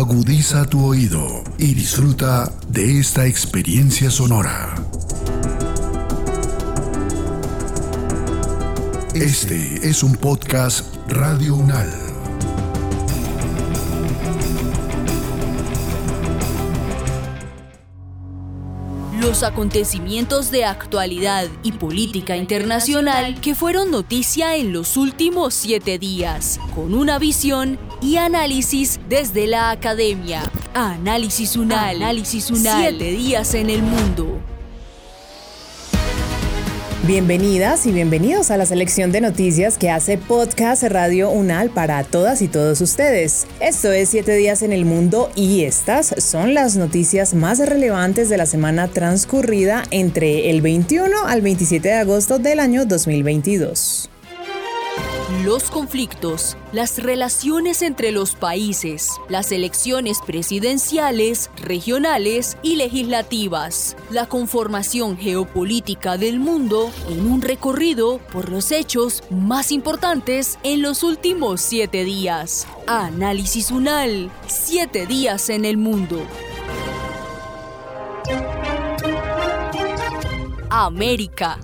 Agudiza tu oído y disfruta de esta experiencia sonora. Este es un podcast Radio Unal. los acontecimientos de actualidad y política internacional que fueron noticia en los últimos siete días, con una visión y análisis desde la academia. Análisis Unal. Análisis Unal. Siete días en el mundo. Bienvenidas y bienvenidos a la selección de noticias que hace Podcast Radio Unal para todas y todos ustedes. Esto es 7 días en el mundo y estas son las noticias más relevantes de la semana transcurrida entre el 21 al 27 de agosto del año 2022 los conflictos, las relaciones entre los países, las elecciones presidenciales, regionales y legislativas, la conformación geopolítica del mundo en un recorrido por los hechos más importantes en los últimos siete días. Análisis UNAL, siete días en el mundo. América.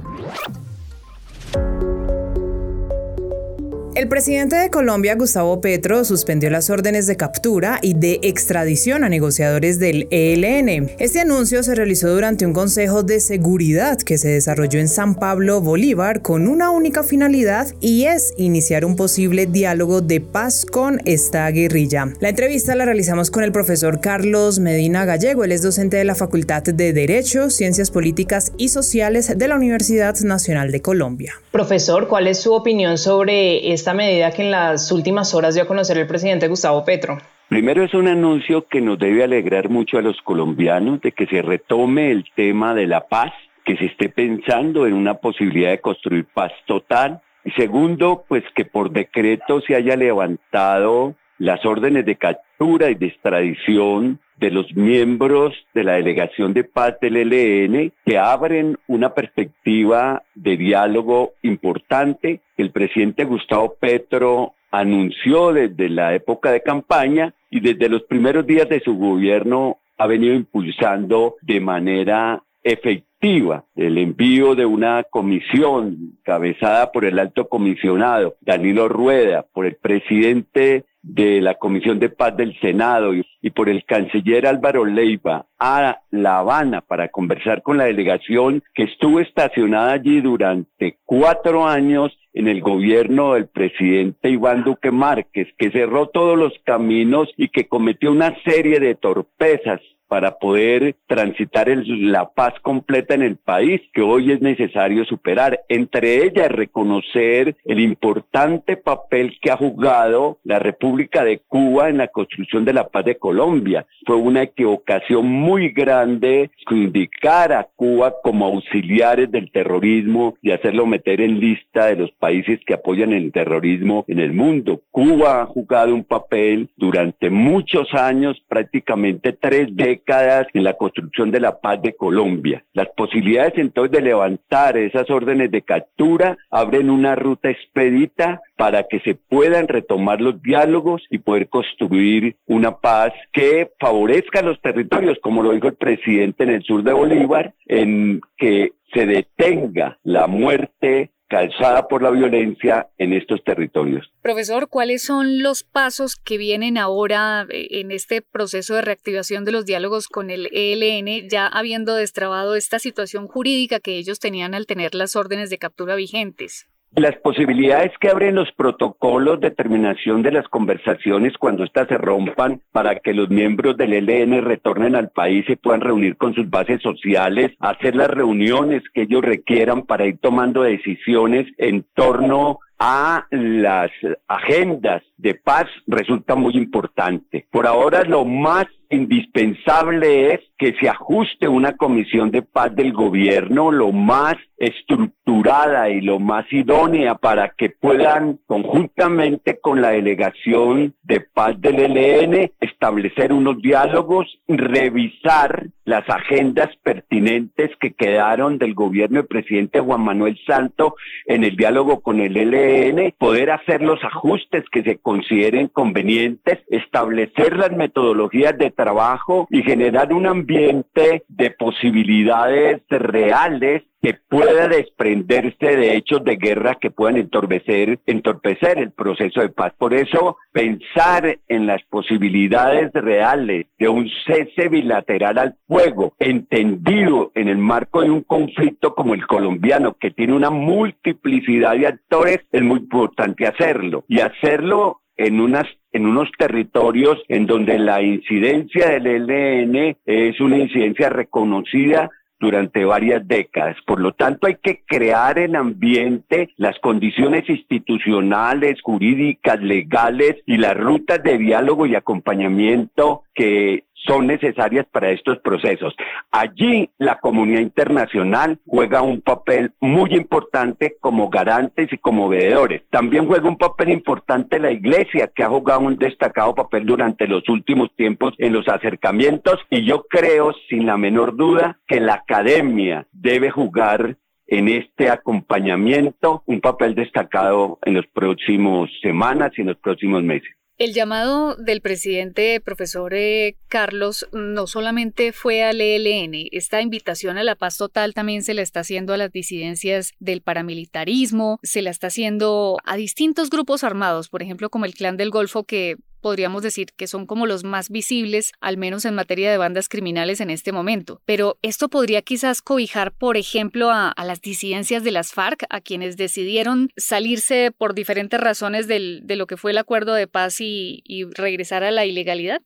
El presidente de Colombia, Gustavo Petro, suspendió las órdenes de captura y de extradición a negociadores del ELN. Este anuncio se realizó durante un consejo de seguridad que se desarrolló en San Pablo, Bolívar, con una única finalidad y es iniciar un posible diálogo de paz con esta guerrilla. La entrevista la realizamos con el profesor Carlos Medina Gallego. Él es docente de la Facultad de Derecho, Ciencias Políticas y Sociales de la Universidad Nacional de Colombia. Profesor, ¿cuál es su opinión sobre esta medida que en las últimas horas dio a conocer el presidente Gustavo Petro? Primero es un anuncio que nos debe alegrar mucho a los colombianos de que se retome el tema de la paz, que se esté pensando en una posibilidad de construir paz total. Y segundo, pues que por decreto se haya levantado las órdenes de captura y de extradición de los miembros de la delegación de paz del ELN que abren una perspectiva de diálogo importante. El presidente Gustavo Petro anunció desde la época de campaña y desde los primeros días de su gobierno ha venido impulsando de manera efectiva el envío de una comisión cabezada por el alto comisionado Danilo Rueda, por el presidente de la Comisión de Paz del Senado y, por el canciller Álvaro Leiva a La Habana para conversar con la delegación que estuvo estacionada allí durante cuatro años en el gobierno del presidente Iván Duque Márquez, que cerró todos los caminos y que cometió una serie de torpezas para poder transitar la paz completa en el país que hoy es necesario superar. Entre ellas, reconocer el importante papel que ha jugado la República de Cuba en la construcción de la paz de Colombia. Fue una equivocación muy grande indicar a Cuba como auxiliares del terrorismo y hacerlo meter en lista de los países que apoyan el terrorismo en el mundo. Cuba ha jugado un papel durante muchos años, prácticamente tres décadas, en la construcción de la paz de Colombia. Las posibilidades entonces de levantar esas órdenes de captura abren una ruta expedita para que se puedan retomar los diálogos y poder construir una paz que favorezca los territorios, como lo dijo el presidente en el sur de Bolívar, en que se detenga la muerte calzada por la violencia en estos territorios. Profesor, ¿cuáles son los pasos que vienen ahora eh, en este proceso de reactivación de los diálogos con el ELN, ya habiendo destrabado esta situación jurídica que ellos tenían al tener las órdenes de captura vigentes? Las posibilidades que abren los protocolos de terminación de las conversaciones cuando éstas se rompan para que los miembros del ELN retornen al país y puedan reunir con sus bases sociales, hacer las reuniones que ellos requieran para ir tomando decisiones en torno a las agendas de paz resulta muy importante. Por ahora lo más indispensable es que se ajuste una comisión de paz del gobierno lo más estructurada y lo más idónea para que puedan conjuntamente con la delegación de paz del ELN establecer unos diálogos, revisar las agendas pertinentes que quedaron del gobierno del presidente Juan Manuel Santo en el diálogo con el ELN, poder hacer los ajustes que se consideren convenientes, establecer las metodologías de trabajo y generar un ambiente de posibilidades reales que pueda desprenderse de hechos de guerra que puedan entorpecer, entorpecer el proceso de paz. Por eso, pensar en las posibilidades reales de un cese bilateral al fuego, entendido en el marco de un conflicto como el colombiano, que tiene una multiplicidad de actores, es muy importante hacerlo. Y hacerlo en unas en unos territorios en donde la incidencia del ELN es una incidencia reconocida durante varias décadas. Por lo tanto, hay que crear el ambiente, las condiciones institucionales, jurídicas, legales y las rutas de diálogo y acompañamiento que son necesarias para estos procesos. Allí la comunidad internacional juega un papel muy importante como garantes y como veedores. También juega un papel importante la iglesia, que ha jugado un destacado papel durante los últimos tiempos en los acercamientos y yo creo, sin la menor duda, que la academia debe jugar en este acompañamiento un papel destacado en los próximos semanas y en los próximos meses. El llamado del presidente profesor eh, Carlos no solamente fue al ELN, esta invitación a la paz total también se la está haciendo a las disidencias del paramilitarismo, se la está haciendo a distintos grupos armados, por ejemplo como el Clan del Golfo que podríamos decir que son como los más visibles, al menos en materia de bandas criminales en este momento. Pero esto podría quizás cobijar, por ejemplo, a, las disidencias de las FARC, a quienes decidieron salirse por diferentes razones del, de lo que fue el acuerdo de paz y regresar a la ilegalidad.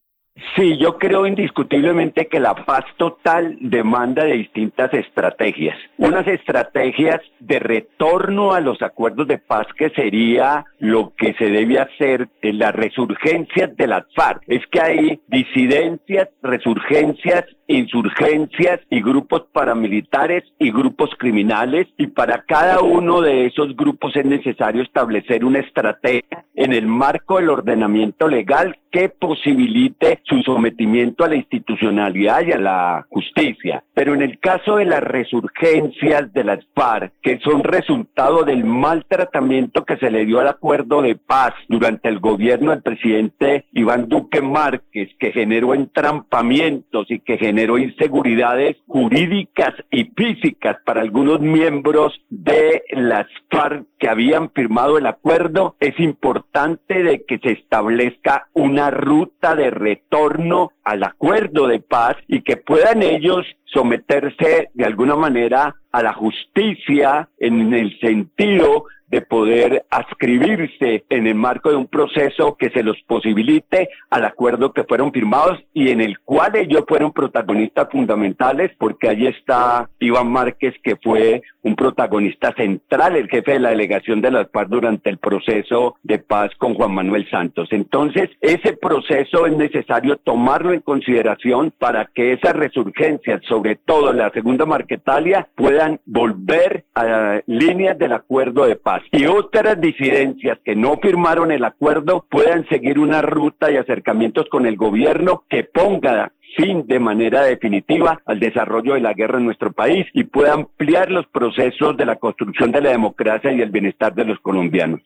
Sí, yo creo indiscutiblemente que la paz total demanda de distintas estrategias. Unas estrategias de retorno a los acuerdos de paz que sería lo que se debe hacer en las resurgencias de las FARC. Es que hay disidencias, resurgencias insurgencias y grupos paramilitares y grupos criminales y para cada uno de esos grupos es necesario establecer una estrategia en el marco del ordenamiento legal que posibilite su sometimiento a la institucionalidad y a la justicia. Pero en el caso de las resurgencias de las FARC, que son resultado del mal tratamiento que se le dio al acuerdo de paz durante el gobierno del presidente Iván Duque Márquez, que generó entrampamientos y que generó generó inseguridades jurídicas y físicas para algunos miembros de las FARC que habían firmado el acuerdo, es importante de que se establezca una ruta de retorno al acuerdo de paz y que puedan ellos someterse de alguna manera a la justicia en el sentido de poder ascribirse en el marco de un proceso que se los posibilite al acuerdo que fueron firmados y en el cual ellos fueron protagonistas fundamentales, porque allí está Iván Márquez, que fue un protagonista central, el jefe de la delegación de las paz durante el proceso de paz con Juan Manuel Santos. Entonces, ese proceso es necesario tomarlo en consideración para que esas resurgencias, sobre todo la segunda Marquetalia, puedan volver a líneas del acuerdo de paz y otras disidencias que no firmaron el acuerdo puedan seguir una ruta y acercamientos con el gobierno que ponga fin de manera definitiva al desarrollo de la guerra en nuestro país y pueda ampliar los procesos de la construcción de la democracia y el bienestar de los colombianos.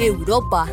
Europa.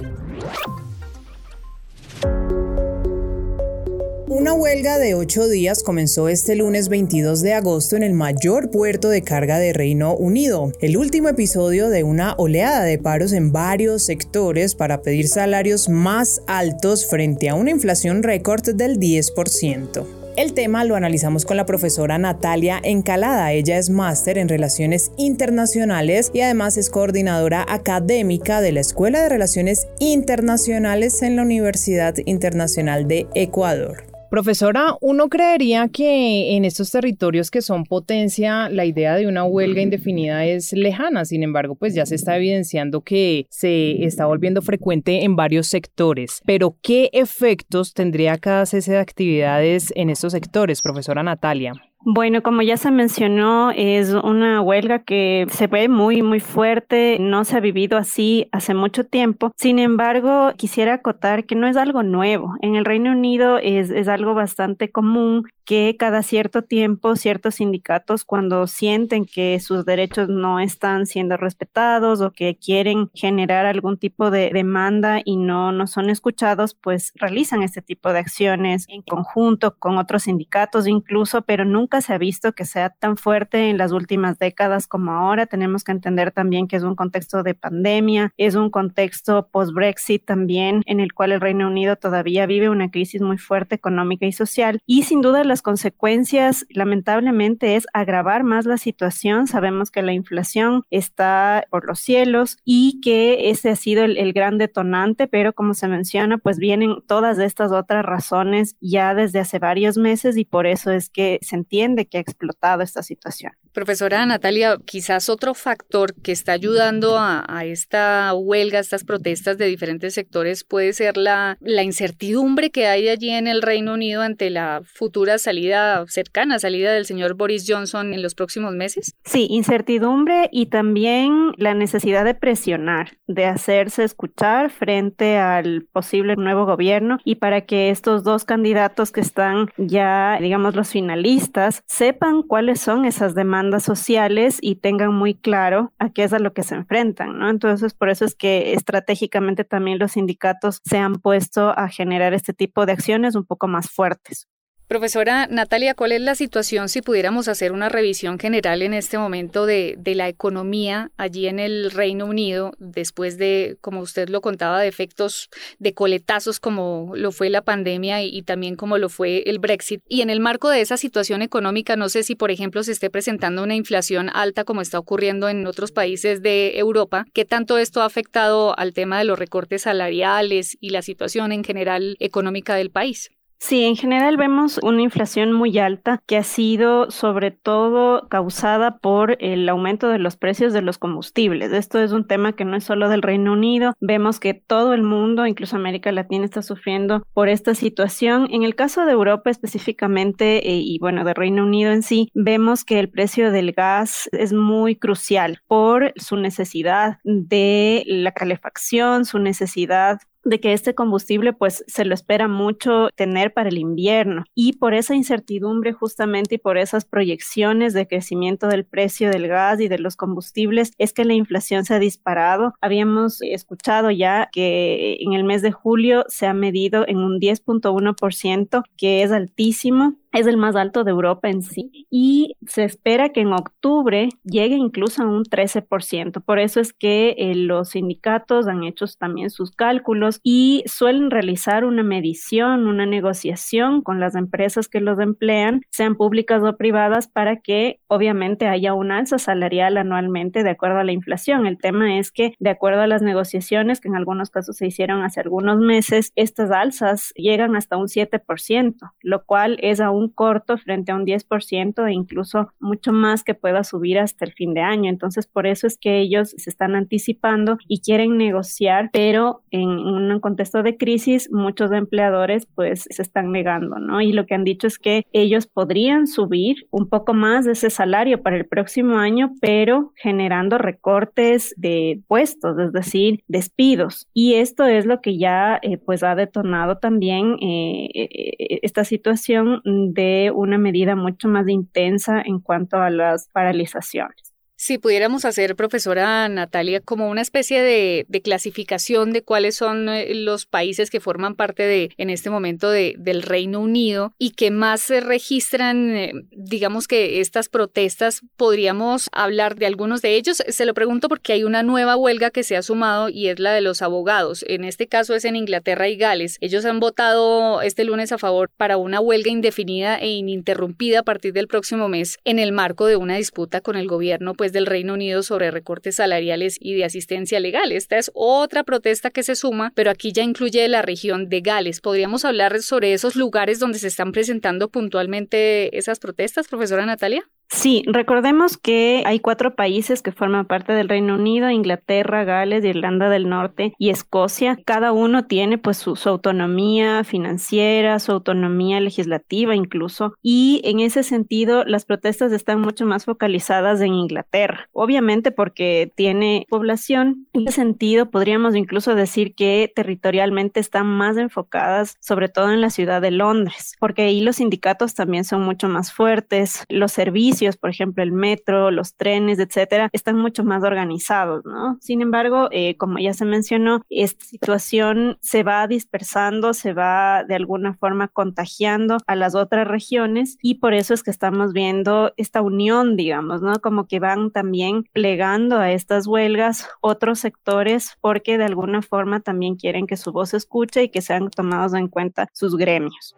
Una huelga de ocho días comenzó este lunes 22 de agosto en el mayor puerto de carga de Reino Unido, el último episodio de una oleada de paros en varios sectores para pedir salarios más altos frente a una inflación récord del 10%. El tema lo analizamos con la profesora Natalia Encalada. Ella es máster en Relaciones Internacionales y además es coordinadora académica de la Escuela de Relaciones Internacionales en la Universidad Internacional de Ecuador. Profesora, uno creería que en estos territorios que son potencia, la idea de una huelga indefinida es lejana. Sin embargo, pues ya se está evidenciando que se está volviendo frecuente en varios sectores. Pero, ¿qué efectos tendría cada cese de actividades en estos sectores, profesora Natalia? Bueno, como ya se mencionó, es una huelga que se ve muy, muy fuerte, no se ha vivido así hace mucho tiempo. Sin embargo, quisiera acotar que no es algo nuevo. En el Reino Unido es, es algo bastante común que cada cierto tiempo ciertos sindicatos cuando sienten que sus derechos no están siendo respetados o que quieren generar algún tipo de demanda y no, no son escuchados, pues realizan este tipo de acciones en conjunto con otros sindicatos incluso, pero nunca se ha visto que sea tan fuerte en las últimas décadas como ahora. Tenemos que entender también que es un contexto de pandemia, es un contexto post-Brexit también en el cual el Reino Unido todavía vive una crisis muy fuerte económica y social y sin duda las consecuencias, lamentablemente, es agravar más la situación. Sabemos que la inflación está por los cielos y que ese ha sido el, el gran detonante, pero como se menciona, pues vienen todas estas otras razones ya desde hace varios meses y por eso es que se entiende que ha explotado esta situación. Profesora Natalia, quizás otro factor que está ayudando a, esta huelga, a estas protestas de diferentes sectores puede ser la, la incertidumbre que hay allí en el Reino Unido ante la futura salida, cercana salida del señor Boris Johnson en los próximos meses. Sí, incertidumbre y también la necesidad de presionar, de hacerse escuchar frente al posible nuevo gobierno y para que estos dos candidatos que están ya, digamos, los finalistas, sepan cuáles son esas demandas sociales y tengan muy claro a qué es a lo que se enfrentan, ¿no? Entonces, por eso es que estratégicamente también los sindicatos se han puesto a generar este tipo de acciones un poco más fuertes. Profesora Natalia, ¿cuál es la situación si pudiéramos hacer una revisión general en este momento de, la economía allí en el Reino Unido, después de, como usted lo contaba, de efectos de coletazos como lo fue la pandemia y, y, también como lo fue el Brexit? Y en el marco de esa situación económica, no sé si, por ejemplo, se esté presentando una inflación alta como está ocurriendo en otros países de Europa. ¿Qué tanto esto ha afectado al tema de los recortes salariales y la situación en general económica del país? Sí, en general vemos una inflación muy alta que ha sido sobre todo causada por el aumento de los precios de los combustibles. Esto es un tema que no es solo del Reino Unido. Vemos que todo el mundo, incluso América Latina, está sufriendo por esta situación. En el caso de Europa específicamente eh, y bueno, de Reino Unido en sí, vemos que el precio del gas es muy crucial por su necesidad de la calefacción, su necesidad de que este combustible pues se lo espera mucho tener para el invierno y por esa incertidumbre justamente y por esas proyecciones de crecimiento del precio del gas y de los combustibles es que la inflación se ha disparado. Habíamos escuchado ya que en el mes de julio se ha medido en un 10.1%, que es altísimo es el más alto de Europa en sí y se espera que en octubre llegue incluso a un 13%. Por eso es que eh, los sindicatos han hecho también sus cálculos y suelen realizar una medición, una negociación con las empresas que los emplean, sean públicas o privadas, para que obviamente haya un alza salarial anualmente de acuerdo a la inflación. El tema es que de acuerdo a las negociaciones que en algunos casos se hicieron hace algunos meses, estas alzas llegan hasta un 7%, lo cual es aún un corto frente a un 10% e incluso mucho más que pueda subir hasta el fin de año. Entonces, por eso es que ellos se están anticipando y quieren negociar, pero en un contexto de crisis, muchos empleadores pues se están negando, ¿no? Y lo que han dicho es que ellos podrían subir un poco más de ese salario para el próximo año, pero generando recortes de puestos, es decir, despidos. Y esto es lo que ya eh, pues ha detonado también eh, eh, esta situación de una medida mucho más intensa en cuanto a las paralizaciones. Si pudiéramos hacer, profesora Natalia, como una especie de, clasificación de cuáles son eh, los países que forman parte de, en este momento, de, del Reino Unido y que más se registran, eh, digamos que estas protestas, podríamos hablar de algunos de ellos. Se lo pregunto porque hay una nueva huelga que se ha sumado y es la de los abogados. En este caso es en Inglaterra y Gales. Ellos han votado este lunes a favor para una huelga indefinida e ininterrumpida a partir del próximo mes en el marco de una disputa con el gobierno, pues del Reino Unido sobre recortes salariales y de asistencia legal. Esta es otra protesta que se suma, pero aquí ya incluye la región de Gales. ¿Podríamos hablar sobre esos lugares donde se están presentando puntualmente esas protestas, profesora Natalia? Sí, recordemos que hay cuatro países que forman parte del Reino Unido, Inglaterra, Gales, Irlanda del Norte y Escocia. Cada uno tiene pues su, autonomía financiera, su autonomía legislativa incluso. Y en ese sentido, las protestas están mucho más focalizadas en Inglaterra. Obviamente porque tiene población. En ese sentido, podríamos incluso decir que territorialmente están más enfocadas sobre todo en la ciudad de Londres, porque ahí los sindicatos también son mucho más fuertes, los servicios por ejemplo, el metro, los trenes, etcétera, están mucho más organizados, ¿no? Sin embargo, eh, como ya se mencionó, esta situación se va dispersando, se va de alguna forma contagiando a las otras regiones y por eso es que estamos viendo esta unión, digamos, ¿no? Como que van también plegando a estas huelgas otros sectores porque de alguna forma también quieren que su voz se escuche y que sean tomados en cuenta sus gremios.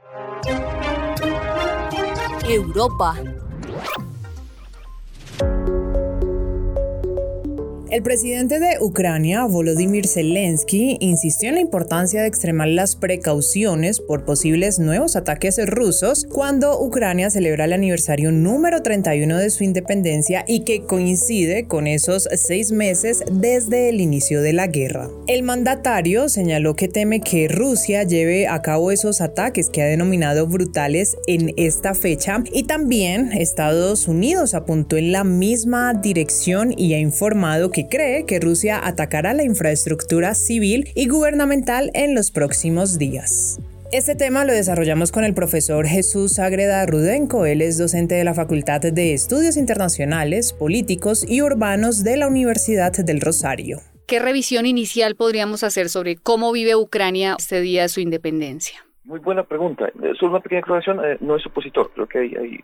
Europa. El presidente de Ucrania, Volodymyr Zelensky, insistió en la importancia de extremar las precauciones por posibles nuevos ataques rusos cuando Ucrania celebra el aniversario número 31 de su independencia y que coincide con esos seis meses desde el inicio de la guerra. El mandatario señaló que teme que Rusia lleve a cabo esos ataques que ha denominado brutales en esta fecha y también Estados Unidos apuntó en la misma dirección y ha informado que cree que Rusia atacará la infraestructura civil y gubernamental en los próximos días. Este tema lo desarrollamos con el profesor Jesús Agreda Rudenko. Él es docente de la Facultad de Estudios Internacionales, Políticos y Urbanos de la Universidad del Rosario. ¿Qué revisión inicial podríamos hacer sobre cómo vive Ucrania este día de su independencia? Muy buena pregunta. Eh, solo una pequeña aclaración, eh, no es opositor. Creo que hay,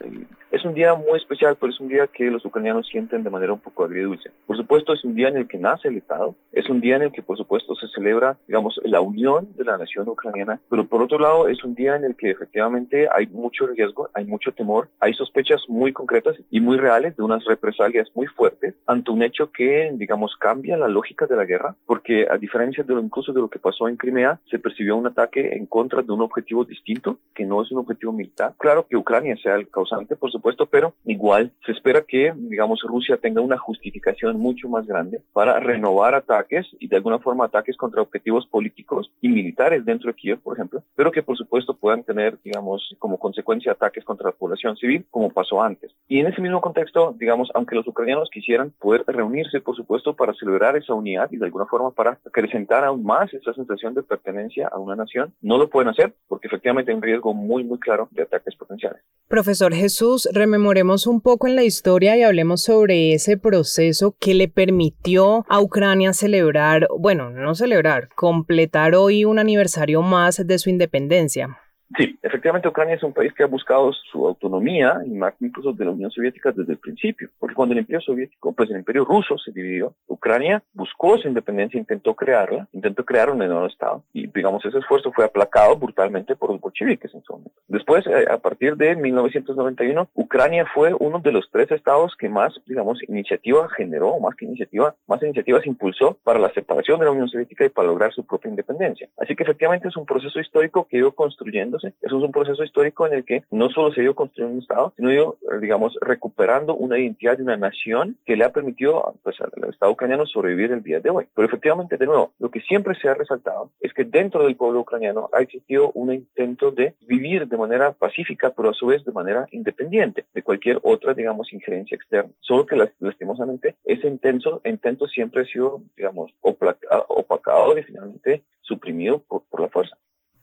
es un día muy especial, pero es un día que los ucranianos sienten de manera un poco agridulce. Por supuesto, es un día en el que nace el Estado, es un día en el que, por supuesto, se celebra, digamos, la unión de la nación ucraniana, pero por otro lado, es un día en el que efectivamente hay mucho riesgo, hay mucho temor, hay sospechas muy concretas y muy reales de unas represalias muy fuertes ante un hecho que, digamos, cambia la lógica de la guerra, porque a diferencia de lo incluso de lo que pasó en Crimea, se percibió un ataque en contra de uno objetivo distinto, que no es un objetivo militar. Claro que Ucrania sea el causante, por supuesto, pero igual se espera que, digamos, Rusia tenga una justificación mucho más grande para renovar ataques y de alguna forma ataques contra objetivos políticos y militares dentro de Kiev, por ejemplo, pero que por supuesto puedan tener, digamos, como consecuencia ataques contra la población civil, como pasó antes. Y en ese mismo contexto, digamos, aunque los ucranianos quisieran poder reunirse, por supuesto, para celebrar esa unidad y de alguna forma para acrecentar aún más esa sensación de pertenencia a una nación, no lo pueden hacer porque efectivamente hay un riesgo muy, muy claro de ataques potenciales. Profesor Jesús, rememoremos un poco en la historia y hablemos sobre ese proceso que le permitió a Ucrania celebrar, bueno, no celebrar, completar hoy un aniversario más de su independencia. Sí, efectivamente Ucrania es un país que ha buscado su autonomía y más incluso de la Unión Soviética desde el principio, porque cuando el Imperio Soviético, pues el Imperio Ruso se dividió, Ucrania buscó su independencia, intentó crearla, intentó crear un nuevo Estado y digamos ese esfuerzo fue aplacado brutalmente por los bolcheviques en su momento. Después, eh, a partir de 1991, Ucrania fue uno de los tres estados que más, digamos, iniciativa generó, más que iniciativa, más iniciativas impulsó para la separación de la Unión Soviética y para lograr su propia independencia. Así que efectivamente es un proceso histórico que ido construyendo eso es un proceso histórico en el que no solo se ha ido construyendo un Estado, sino ido, digamos, recuperando una identidad de una nación que le ha permitido pues, al Estado ucraniano sobrevivir el día de hoy. Pero efectivamente, de nuevo, lo que siempre se ha resaltado es que dentro del pueblo ucraniano ha existido un intento de vivir de manera pacífica, pero a su vez de manera independiente de cualquier otra, digamos, injerencia externa. Solo que lastimosamente ese intento, intento siempre ha sido, digamos, opacado y finalmente suprimido por la fuerza.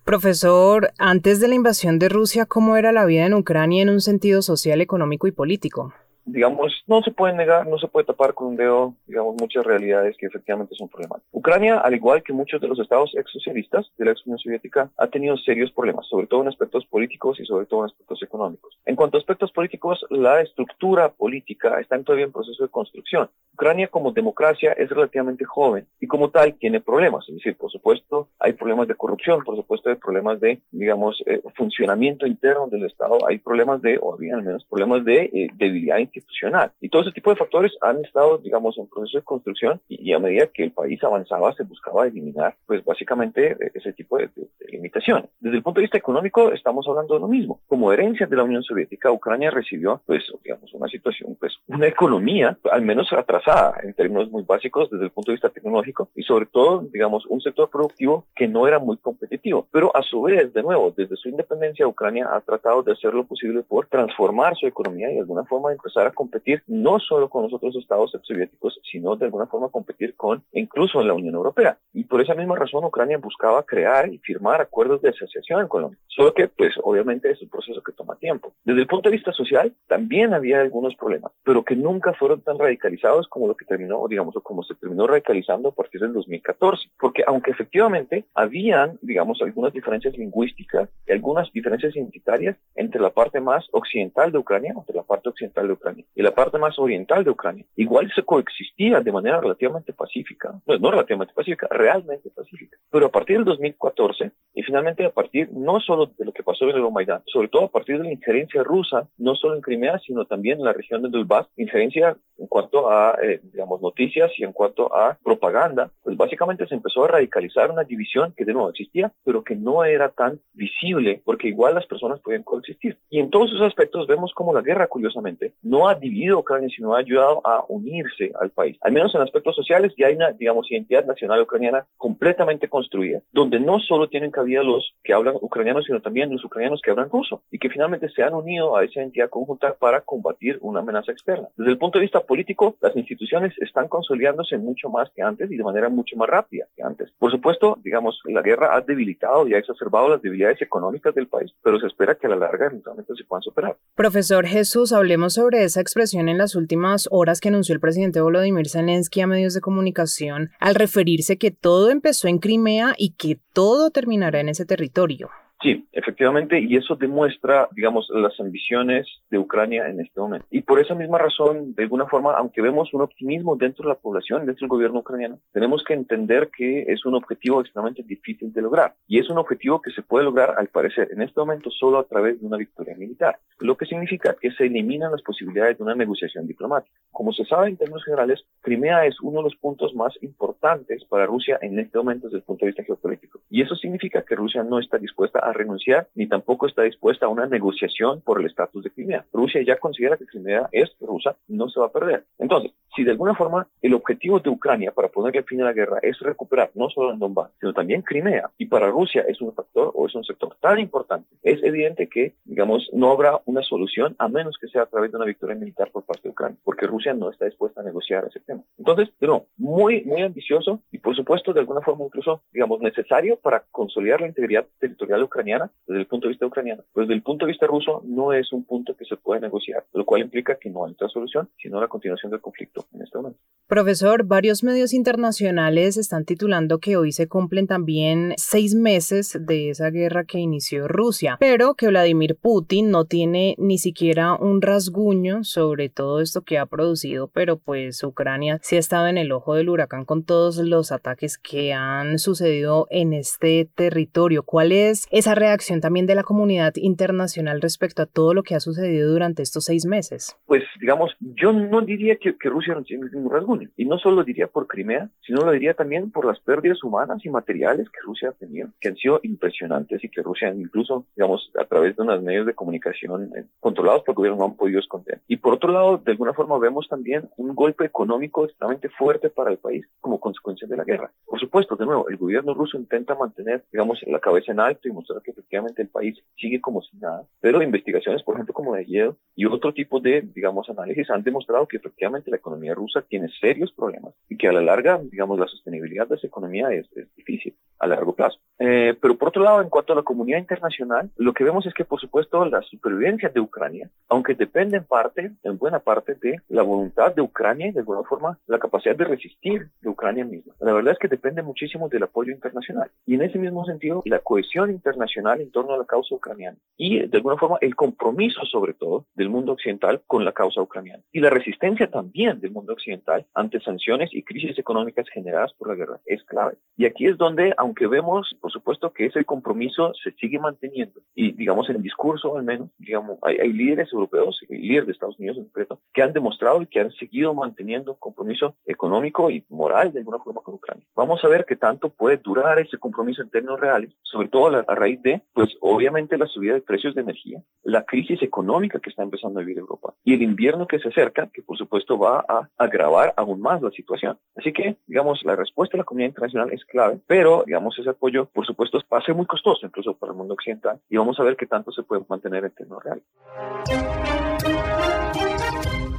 Profesor, antes de la invasión de Rusia, ¿cómo era la vida en Ucrania en un sentido social, económico y político? Digamos, no se puede negar, no se puede tapar con un dedo, digamos, muchas realidades que efectivamente son problemáticas. Ucrania, al igual que muchos de los estados ex-socialistas de la ex Unión Soviética, ha tenido serios problemas, sobre todo en aspectos políticos y sobre todo en aspectos económicos. En cuanto a aspectos políticos, la estructura política está todavía en proceso de construcción. Ucrania como democracia es relativamente joven y como tal tiene problemas, es decir, por supuesto hay problemas de corrupción, por supuesto hay problemas de, digamos, eh, funcionamiento interno del Estado, hay problemas de, o bien al menos problemas de eh, debilidad institucional. Y todo ese tipo de factores han estado, digamos, en proceso de construcción y, a medida que el país avanzaba se buscaba eliminar, pues básicamente e, ese tipo de, limitaciones. Desde el punto de vista económico estamos hablando de lo mismo. Como herencia de la Unión Soviética, Ucrania recibió, pues, digamos, una situación, pues, una economía al menos atrasada en términos muy básicos desde el punto de vista tecnológico y sobre todo, digamos, un sector productivo que no era muy competitivo. Pero a su vez, de nuevo, desde su independencia, Ucrania ha tratado de hacer lo posible por transformar su economía y de alguna forma empezar a competir no solo con los otros estados soviéticos, sino de alguna forma competir con incluso en la Unión Europea. Y por esa misma razón Ucrania buscaba crear y firmar acuerdos de asociación en Colombia. Solo que, pues, obviamente es un proceso que toma tiempo. Desde el punto de vista social, también había algunos problemas, pero que nunca fueron tan radicalizados como lo que terminó, digamos, o como se terminó radicalizando a partir del 2014. Porque aunque efectivamente habían, digamos, algunas diferencias lingüísticas y algunas diferencias identitarias entre la parte más occidental de Ucrania, entre la parte occidental de Ucrania y la parte más oriental de Ucrania, igual se coexistía de manera relativamente pacífica, pues no relativamente pacífica, realmente pacífica. Pero a partir del 2014 y finalmente a partir no solo de lo que pasó en el Omaidán, sobre todo a partir de la injerencia rusa, no solo en Crimea, sino también en la región de Donbass, injerencia en cuanto a, eh, digamos, noticias y en cuanto a propaganda, pues básicamente se empezó a radicalizar una división que de nuevo existía, pero que no era tan visible, porque igual las personas podían coexistir. Y en todos esos aspectos vemos como la guerra, curiosamente, no ha dividido a Ucrania, sino ha ayudado a unirse al país. Al menos en aspectos sociales ya hay una, digamos, identidad nacional ucraniana completamente construida, donde no solo tienen cabida los que hablan ucraniano, sino también los ucranianos que hablan ruso, y que finalmente se han unido a esa entidad conjunta para combatir una amenaza externa. Desde el punto de vista político, las instituciones están consolidándose mucho más que antes y de manera mucho más rápida que antes. Por supuesto, digamos, la guerra ha debilitado y ha exacerbado las debilidades económicas del país, pero se espera que a la larga eventualmente se puedan superar. Profesor Jesús, hablemos sobre esa expresión en las últimas horas que anunció el presidente Volodymyr Zelensky a medios de comunicación al referirse que todo empezó en Crimea y que todo terminará en ese territorio. Sí, efectivamente, y eso demuestra, digamos, las ambiciones de Ucrania en este momento. Y por esa misma razón, de alguna forma, aunque vemos un optimismo dentro de la población, dentro del gobierno ucraniano, tenemos que entender que es un objetivo extremadamente difícil de lograr. Y es un objetivo que se puede lograr, al parecer, en este momento solo a través de una victoria militar, lo que significa que se eliminan las posibilidades de una negociación diplomática. Como se sabe en términos generales, Crimea es uno de los puntos más importantes para Rusia en este momento desde el punto de vista geopolítico. Y eso significa que Rusia no está dispuesta a renunciar ni tampoco está dispuesta a una negociación por el estatus de Crimea. Rusia ya considera que Crimea es rusa, no se va a perder. Entonces, si de alguna forma el objetivo de Ucrania para ponerle fin a la guerra es recuperar no solo en Donbass, sino también Crimea, y para Rusia es un factor o es un sector tan importante, es evidente que, digamos, no habrá una solución a menos que sea a través de una victoria militar por parte de Ucrania, porque Rusia no está dispuesta a negociar ese tema. Entonces, no, muy, muy ambicioso y por supuesto de alguna forma incluso, digamos, necesario para consolidar la integridad territorial ucraniana desde el punto de vista ucraniano. Pues desde el punto de vista ruso no es un punto que se puede negociar, lo cual implica que no hay otra solución, sino la continuación del conflicto en este momento. Profesor, varios medios internacionales están titulando que hoy se cumplen también seis meses de esa guerra que inició Rusia, pero que Vladimir Putin no tiene ni siquiera un rasguño sobre todo esto que ha producido, pero pues Ucrania sí ha estado en el ojo del huracán con todos los ataques que han sucedido en este territorio. ¿Cuál es esa reacción también de la comunidad internacional respecto a todo lo que ha sucedido durante estos seis meses? Pues digamos, yo no diría que, que Rusia no tiene ningún rasguño y no solo lo diría por Crimea, sino lo diría también por las pérdidas humanas y materiales que Rusia ha tenido, que han sido impresionantes y que Rusia incluso, digamos, a través de unos medios de comunicación eh, controlados por el gobierno no han podido esconder. Y por otro lado, de alguna forma vemos también un golpe económico extremadamente fuerte para el país como consecuencia de la guerra. Por supuesto, de nuevo, el gobierno ruso intenta mantener, digamos, la cabeza en alto y mostrar que efectivamente el país sigue como si nada, pero investigaciones, por ejemplo, como de Yale y otro tipo de, digamos, análisis han demostrado que efectivamente la economía rusa tiene serios problemas y que a la larga, digamos, la sostenibilidad de esa economía es, difícil a largo plazo. Eh, pero por otro lado, en cuanto a la comunidad internacional, lo que vemos es que, por supuesto, la supervivencia de Ucrania, aunque depende en parte, en buena parte, de la voluntad de Ucrania y de alguna forma la capacidad de resistir de Ucrania misma. La verdad es que depende muchísimo del apoyo internacional. Y en ese mismo sentido, la cohesión internacional en torno a la causa ucraniana y, de alguna forma, el compromiso, sobre todo, del mundo occidental con la causa ucraniana. Y la resistencia también del mundo occidental ante sanciones y crisis económicas generadas por la guerra es clave. Y aquí es donde, aunque vemos, por supuesto, que ese compromiso se sigue manteniendo, y digamos en el discurso al menos, digamos, hay, líderes europeos, y líderes de Estados Unidos en concreto, que han demostrado y que han seguido manteniendo un compromiso económico y moral de alguna forma con Ucrania. Vamos a ver qué tanto puede durar ese compromiso en términos reales, sobre todo a, a raíz de, pues obviamente la subida de precios de energía, la crisis económica que está empezando a vivir Europa y el invierno que se acerca, que por supuesto va a agravar aún más la situación. Así que, digamos, la respuesta de la comunidad internacional es clave, pero, digamos, ese apoyo, por supuesto, va a ser muy costoso, incluso para el mundo occidental, y vamos a ver qué tanto se puede mantener en términos reales.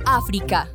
África.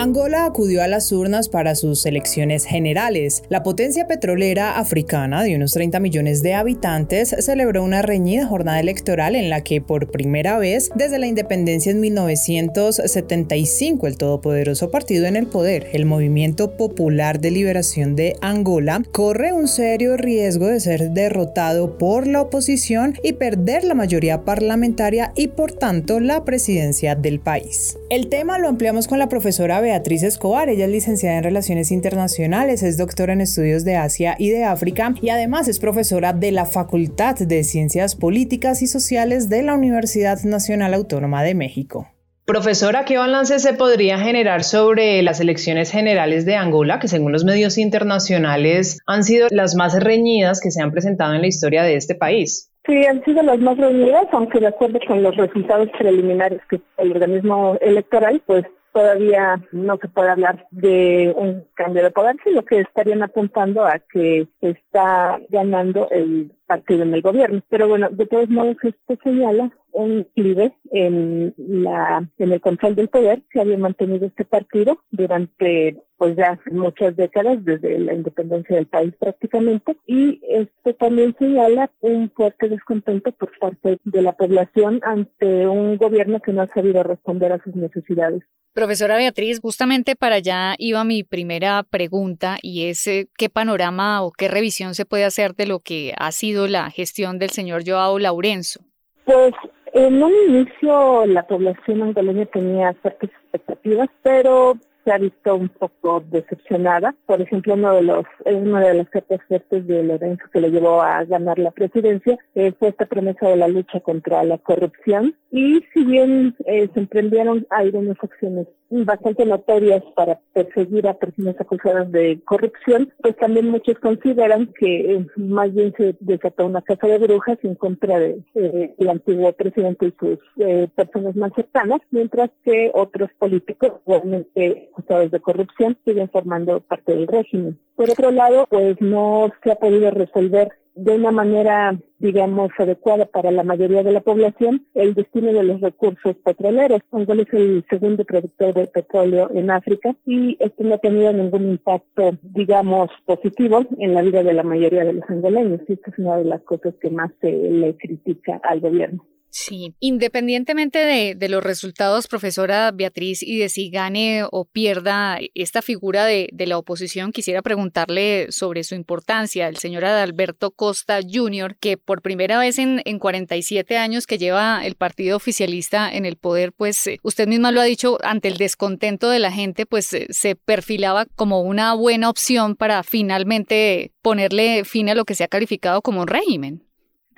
Angola acudió a las urnas para sus elecciones generales. La potencia petrolera africana de unos 30 millones de habitantes celebró una reñida jornada electoral en la que por primera vez desde la independencia en 1975 el todopoderoso partido en el poder, el Movimiento Popular de Liberación de Angola, corre un serio riesgo de ser derrotado por la oposición y perder la mayoría parlamentaria y por tanto la presidencia del país. El tema lo ampliamos con la profesora Beatriz Escobar. Ella es licenciada en Relaciones Internacionales, es doctora en estudios de Asia y de África y además es profesora de la Facultad de Ciencias Políticas y Sociales de la Universidad Nacional Autónoma de México. Profesora, ¿qué balance se podría generar sobre las elecciones generales de Angola, que según los medios internacionales han sido las más reñidas que se han presentado en la historia de este país? Sí, han sido las más reñidas, aunque de acuerdo con los resultados preliminares que el organismo electoral, pues todavía no se puede hablar de un cambio de poder, sino que estarían apuntando a que está ganando el partido en el gobierno. Pero bueno, de todos modos, esto señala un clive en la en el control del poder que había mantenido este partido durante pues ya muchas décadas desde la independencia del país prácticamente y esto también señala un fuerte descontento por parte de la población ante un gobierno que no ha sabido responder a sus necesidades. Profesora Beatriz, justamente para allá iba mi primera pregunta y es eh, qué panorama o qué revisión se puede hacer de lo que ha sido la gestión del señor Joao Laurenzo. Pues en un inicio la población angoleña tenía ciertas expectativas, pero se ha visto un poco decepcionada. Por ejemplo, uno de los, una de las cartas fuertes de Lorenzo que le llevó a ganar la presidencia eh, fue esta promesa de la lucha contra la corrupción. Y si bien eh, se emprendieron algunas acciones bastante notorias para perseguir a personas acusadas de corrupción, pues también muchos consideran que eh, más bien se desató una casa de brujas en contra del de, antiguo presidente y sus personas más cercanas, mientras que otros políticos, igualmente acusados de corrupción siguen formando parte del régimen. Por otro lado, pues no se ha podido resolver de una manera, digamos, adecuada para la mayoría de la población el destino de los recursos petroleros. Angola es el segundo productor de petróleo en África y esto no ha tenido ningún impacto, digamos, positivo en la vida de la mayoría de los angoleños. Y esta es una de las cosas que más se le critica al gobierno. Sí, independientemente de, los resultados, profesora Beatriz, y de si gane o pierda esta figura de, la oposición, quisiera preguntarle sobre su importancia. El señor Adalberto Costa Jr., que por primera vez en, en 47 años que lleva el partido oficialista en el poder, pues eh, usted misma lo ha dicho, ante el descontento de la gente, pues eh, se perfilaba como una buena opción para finalmente ponerle fin a lo que se ha calificado como un régimen.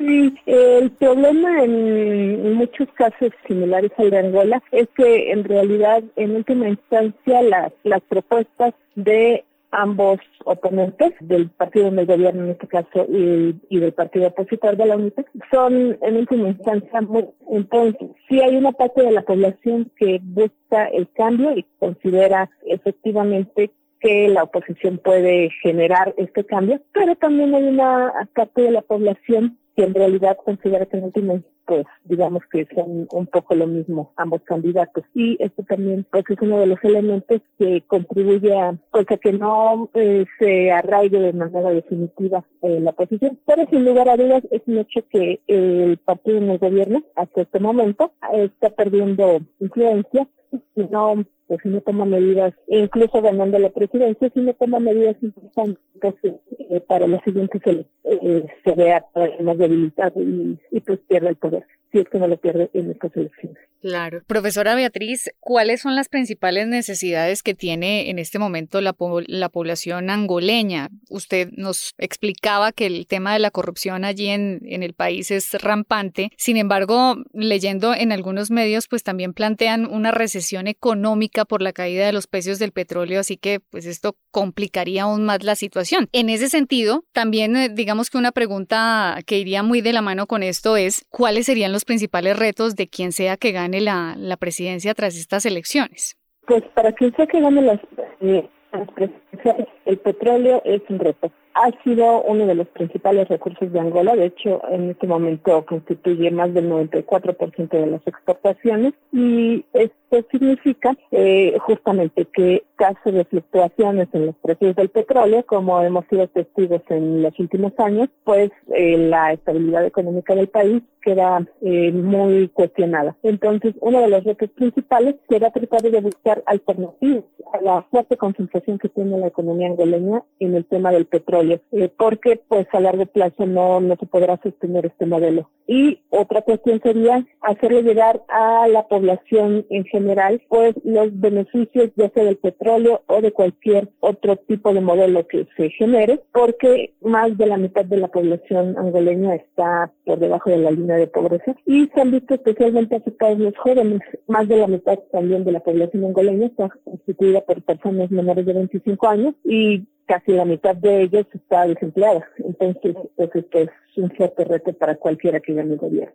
Sí, el problema en muchos casos similares al de Angola es que en realidad en última instancia las, las propuestas de ambos oponentes del partido del gobierno en este caso y, y, del partido opositor de la UNITEC son en última instancia muy entonces sí hay una parte de la población que busca el cambio y considera efectivamente que la oposición puede generar este cambio, pero también hay una parte de la población que en realidad considera que en último, pues digamos que son un poco lo mismo ambos candidatos. Y esto también pues es uno de los elementos que contribuye a, pues, que no eh, se arraigue de manera definitiva eh, la posición. Pero sin lugar a dudas es un hecho que el partido en el gobierno hasta este momento está perdiendo influencia y no si no toma medidas, incluso ganando la presidencia, si no toma medidas importantes eh, para la siguiente eh, se vea más debilitado y, y pues pierde el poder si es que no lo pierde en estas elecciones. Claro. Profesora Beatriz, ¿cuáles son las principales necesidades que tiene en este momento la, la población angoleña? Usted nos explicaba que el tema de la corrupción allí en, en el país es rampante. Sin embargo, leyendo en algunos medios, pues también plantean una recesión económica por la caída de los precios del petróleo, así que pues esto complicaría aún más la situación. En ese sentido, también eh, digamos que una pregunta que iría muy de la mano con esto es, ¿cuáles serían los principales retos de quien sea que gane la, la presidencia tras estas elecciones? Pues para quien sea que gane las, eh, las presidencias, el petróleo es un reto ha sido uno de los principales recursos de Angola. De hecho, en este momento constituye más del 94% de las exportaciones y esto significa eh, justamente que caso de fluctuaciones en los precios del petróleo, como hemos sido testigos en los últimos años, pues eh, la estabilidad económica del país queda eh, muy cuestionada. Entonces, uno de los retos principales será tratar de buscar alternativas a la fuerte concentración que tiene la economía angoleña en el tema del petróleo eh, porque pues a largo plazo no, no se podrá sostener este modelo. Y otra cuestión sería hacerle llegar a la población en general pues los beneficios ya sea del petróleo o de cualquier otro tipo de modelo que se genere, porque más de la mitad de la población angoleña está por debajo de la línea de pobreza y se han visto especialmente afectados los jóvenes. Más de la mitad también de la población angoleña está constituida por personas menores de 25 años y casi la mitad de ellos está desempleada. Entonces, pues esto es un fuerte reto para cualquiera que gane el gobierno.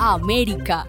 América.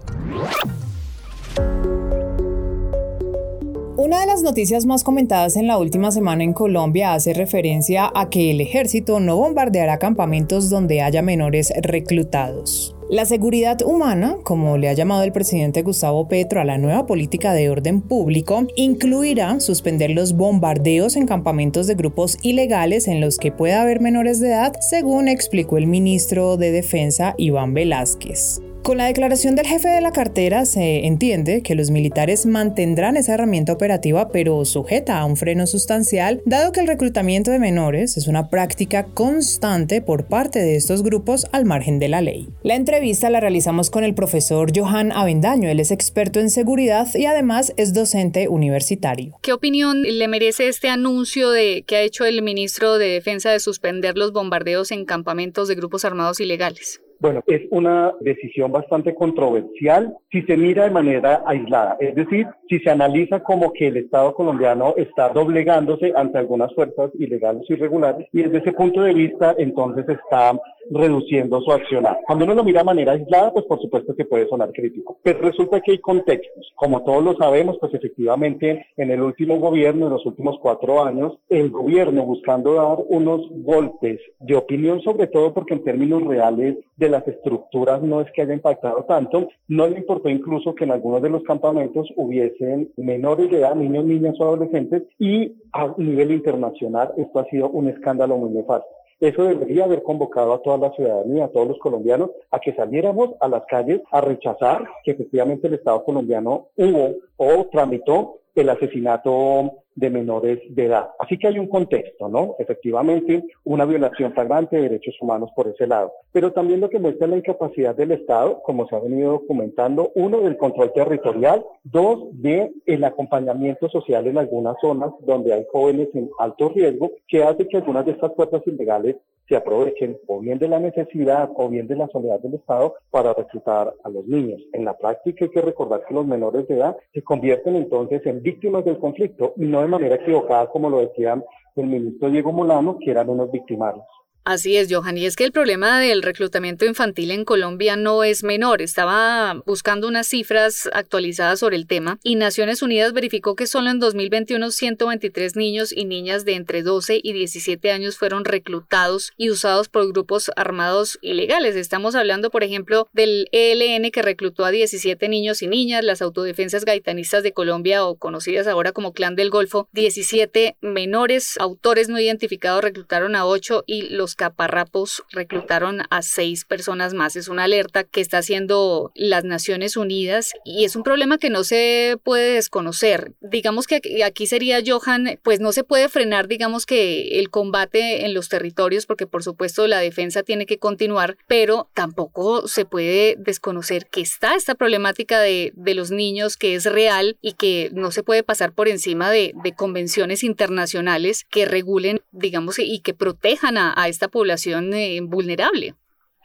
Una de las noticias más comentadas en la última semana en Colombia hace referencia a que el ejército no bombardeará campamentos donde haya menores reclutados. La seguridad humana, como le ha llamado el presidente Gustavo Petro a la nueva política de orden público, incluirá suspender los bombardeos en campamentos de grupos ilegales en los que pueda haber menores de edad, según explicó el ministro de Defensa Iván Velázquez. Con la declaración del jefe de la cartera se entiende que los militares mantendrán esa herramienta operativa pero sujeta a un freno sustancial, dado que el reclutamiento de menores es una práctica constante por parte de estos grupos al margen de la ley. La entrevista la realizamos con el profesor Johan Avendaño, él es experto en seguridad y además es docente universitario. ¿Qué opinión le merece este anuncio de que ha hecho el ministro de Defensa de suspender los bombardeos en campamentos de grupos armados ilegales? Bueno, es una decisión bastante controversial si se mira de manera aislada, es decir, si se analiza como que el Estado colombiano está doblegándose ante algunas fuerzas ilegales y irregulares y desde ese punto de vista entonces está reduciendo su accionar. Cuando uno lo mira de manera aislada, pues por supuesto que puede sonar crítico, pero resulta que hay contextos. Como todos lo sabemos, pues efectivamente en el último gobierno, en los últimos cuatro años, el gobierno buscando dar unos golpes de opinión, sobre todo porque en términos reales de las estructuras no es que haya impactado tanto, no le importó incluso que en algunos de los campamentos hubiesen menores de edad, niños, niñas o adolescentes, y a nivel internacional esto ha sido un escándalo muy nefasto. Eso debería haber convocado a toda la ciudadanía, a todos los colombianos, a que saliéramos a las calles a rechazar que efectivamente el Estado colombiano hubo o tramitó el asesinato de menores de edad. Así que hay un contexto, ¿no? Efectivamente, una violación flagrante de derechos humanos por ese lado. Pero también lo que muestra la incapacidad del Estado, como se ha venido documentando, uno, del control territorial, dos, de el acompañamiento social en algunas zonas donde hay jóvenes en alto riesgo, que hace que algunas de estas fuerzas ilegales se aprovechen o bien de la necesidad o bien de la soledad del Estado para reclutar a los niños. En la práctica hay que recordar que los menores de edad se convierten entonces en víctimas del conflicto y no de manera equivocada como lo decía el ministro Diego Molano, que eran unos victimarios. Así es, Johan, y es que el problema del reclutamiento infantil en Colombia no es menor. Estaba buscando unas cifras actualizadas sobre el tema y Naciones Unidas verificó que solo en 2021 123 niños y niñas de entre 12 y 17 años fueron reclutados y usados por grupos armados ilegales. Estamos hablando, por ejemplo, del ELN que reclutó a 17 niños y niñas, las autodefensas gaitanistas de Colombia o conocidas ahora como Clan del Golfo, 17 menores autores no identificados reclutaron a 8 y los caparrapos reclutaron a seis personas más. Es una alerta que está haciendo las Naciones Unidas y es un problema que no se puede desconocer. Digamos que aquí sería, Johan, pues no se puede frenar, digamos que el combate en los territorios, porque por supuesto la defensa tiene que continuar, pero tampoco se puede desconocer que está esta problemática de, de los niños, que es real y que no se puede pasar por encima de, convenciones internacionales que regulen, digamos, y que protejan a, esta población eh, vulnerable.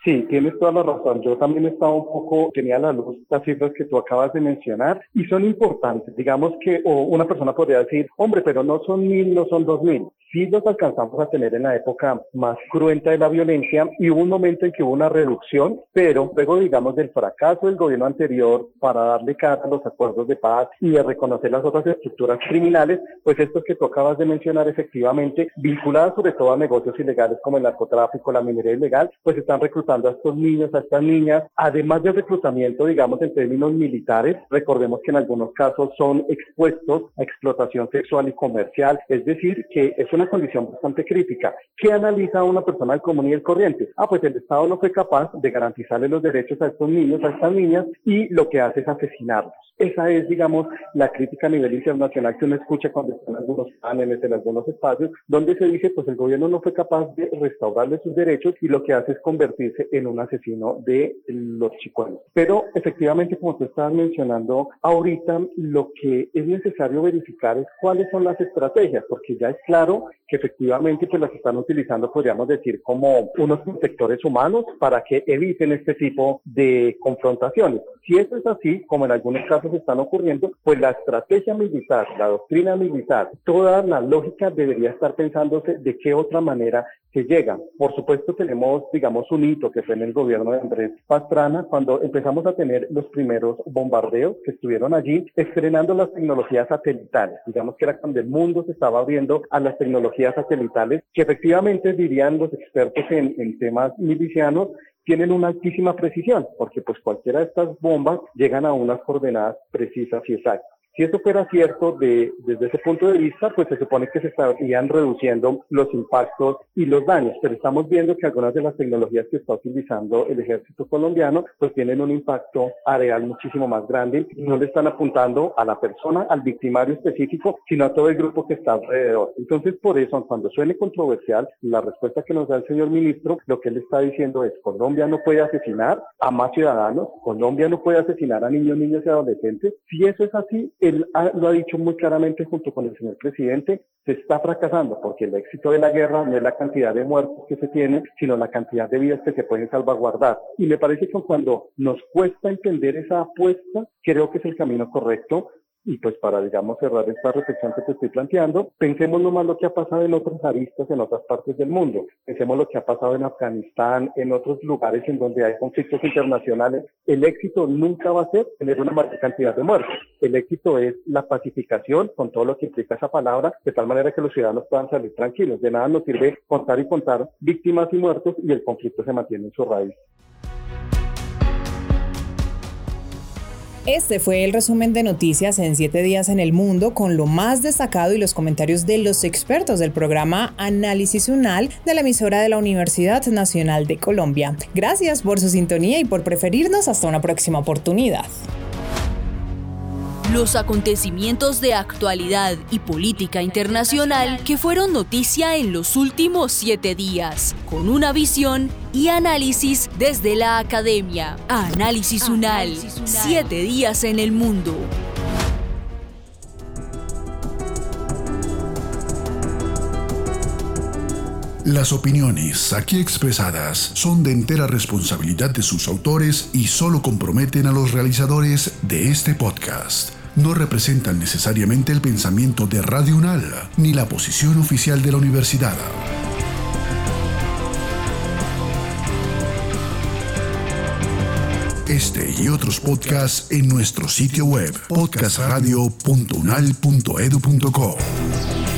Sí, tienes toda la razón. Yo también estaba un poco, tenía la luz las cifras que tú acabas de mencionar y son importantes. Digamos que o una persona podría decir, hombre, pero no son mil, no son dos mil sí los alcanzamos a tener en la época más cruenta de la violencia y hubo un momento en que hubo una reducción, pero luego digamos del fracaso del gobierno anterior para darle cara a los acuerdos de paz y de reconocer las otras estructuras criminales, pues estos que tú acabas de mencionar efectivamente, vinculadas sobre todo a negocios ilegales como el narcotráfico, la minería ilegal, pues están reclutando a estos niños, a estas niñas, además del reclutamiento, digamos, en términos militares, recordemos que en algunos casos son expuestos a explotación sexual y comercial, es decir, que es una condición bastante crítica. ¿Qué analiza una persona del común y del corriente? Ah, pues el Estado no fue capaz de garantizarle los derechos a estos niños, a estas niñas, y lo que hace es asesinarlos. Esa es, digamos, la crítica a nivel internacional que uno escucha cuando están algunos paneles, en algunos espacios, donde se dice, pues el gobierno no fue capaz de restaurarle sus derechos y lo que hace es convertirse en un asesino de los chicuelos. Pero efectivamente, como tú estabas mencionando ahorita, lo que es necesario verificar es cuáles son las estrategias, porque ya es claro que efectivamente pues las están utilizando, podríamos decir, como unos sectores humanos para que eviten este tipo de confrontaciones. Si eso es así, como en algunos casos están ocurriendo, pues la estrategia militar, la doctrina militar, toda la lógica debería estar pensándose de qué otra manera se llega. Por supuesto tenemos, digamos, un hito que fue en el gobierno de Andrés Pastrana, cuando empezamos a tener los primeros bombardeos que estuvieron allí, estrenando las tecnologías satelitales. Digamos que era cuando el mundo se estaba abriendo a las tecnologías satelitales, que efectivamente dirían los expertos en, en temas milicianos, tienen una altísima precisión, porque pues cualquiera de estas bombas llegan a unas coordenadas precisas y exactas. Si esto fuera cierto de, desde ese punto de vista, pues se supone que se estarían reduciendo los impactos y los daños, pero estamos viendo que algunas de las tecnologías que está utilizando el ejército colombiano, pues tienen un impacto areal muchísimo más grande y no le están apuntando a la persona, al victimario específico, sino a todo el grupo que está alrededor. Entonces, por eso, cuando suene controversial, la respuesta que nos da el señor ministro, lo que él está diciendo es, Colombia no puede asesinar a más ciudadanos, Colombia no puede asesinar a niños, niñas y adolescentes. Si eso es así, él lo ha dicho muy claramente junto con el señor presidente, se está fracasando porque el éxito de la guerra no es la cantidad de muertos que se tienen, sino la cantidad de vidas que se pueden salvaguardar. Y me parece que cuando nos cuesta entender esa apuesta, creo que es el camino correcto y pues para, digamos, cerrar esta reflexión que te estoy planteando, pensemos nomás lo que ha pasado en otras aristas en otras partes del mundo. Pensemos lo que ha pasado en Afganistán, en otros lugares en donde hay conflictos internacionales. El éxito nunca va a ser tener una mayor cantidad de muertos. El éxito es la pacificación con todo lo que implica esa palabra, de tal manera que los ciudadanos puedan salir tranquilos. De nada nos sirve contar y contar víctimas y muertos y el conflicto se mantiene en su raíz. Este fue el resumen de noticias en siete días en el mundo con lo más destacado y los comentarios de los expertos del programa Análisis Unal de la emisora de la Universidad Nacional de Colombia. Gracias por su sintonía y por preferirnos. Hasta una próxima oportunidad. Los acontecimientos de actualidad y política internacional que fueron noticia en los últimos siete días, con una visión y análisis desde la academia. Análisis UNAL, siete días en el mundo. Las opiniones aquí expresadas son de entera responsabilidad de sus autores y solo comprometen a los realizadores de este podcast no representan necesariamente el pensamiento de Radio UNAL ni la posición oficial de la universidad. Este y otros podcasts en nuestro sitio web podcastradio.unal.edu.co.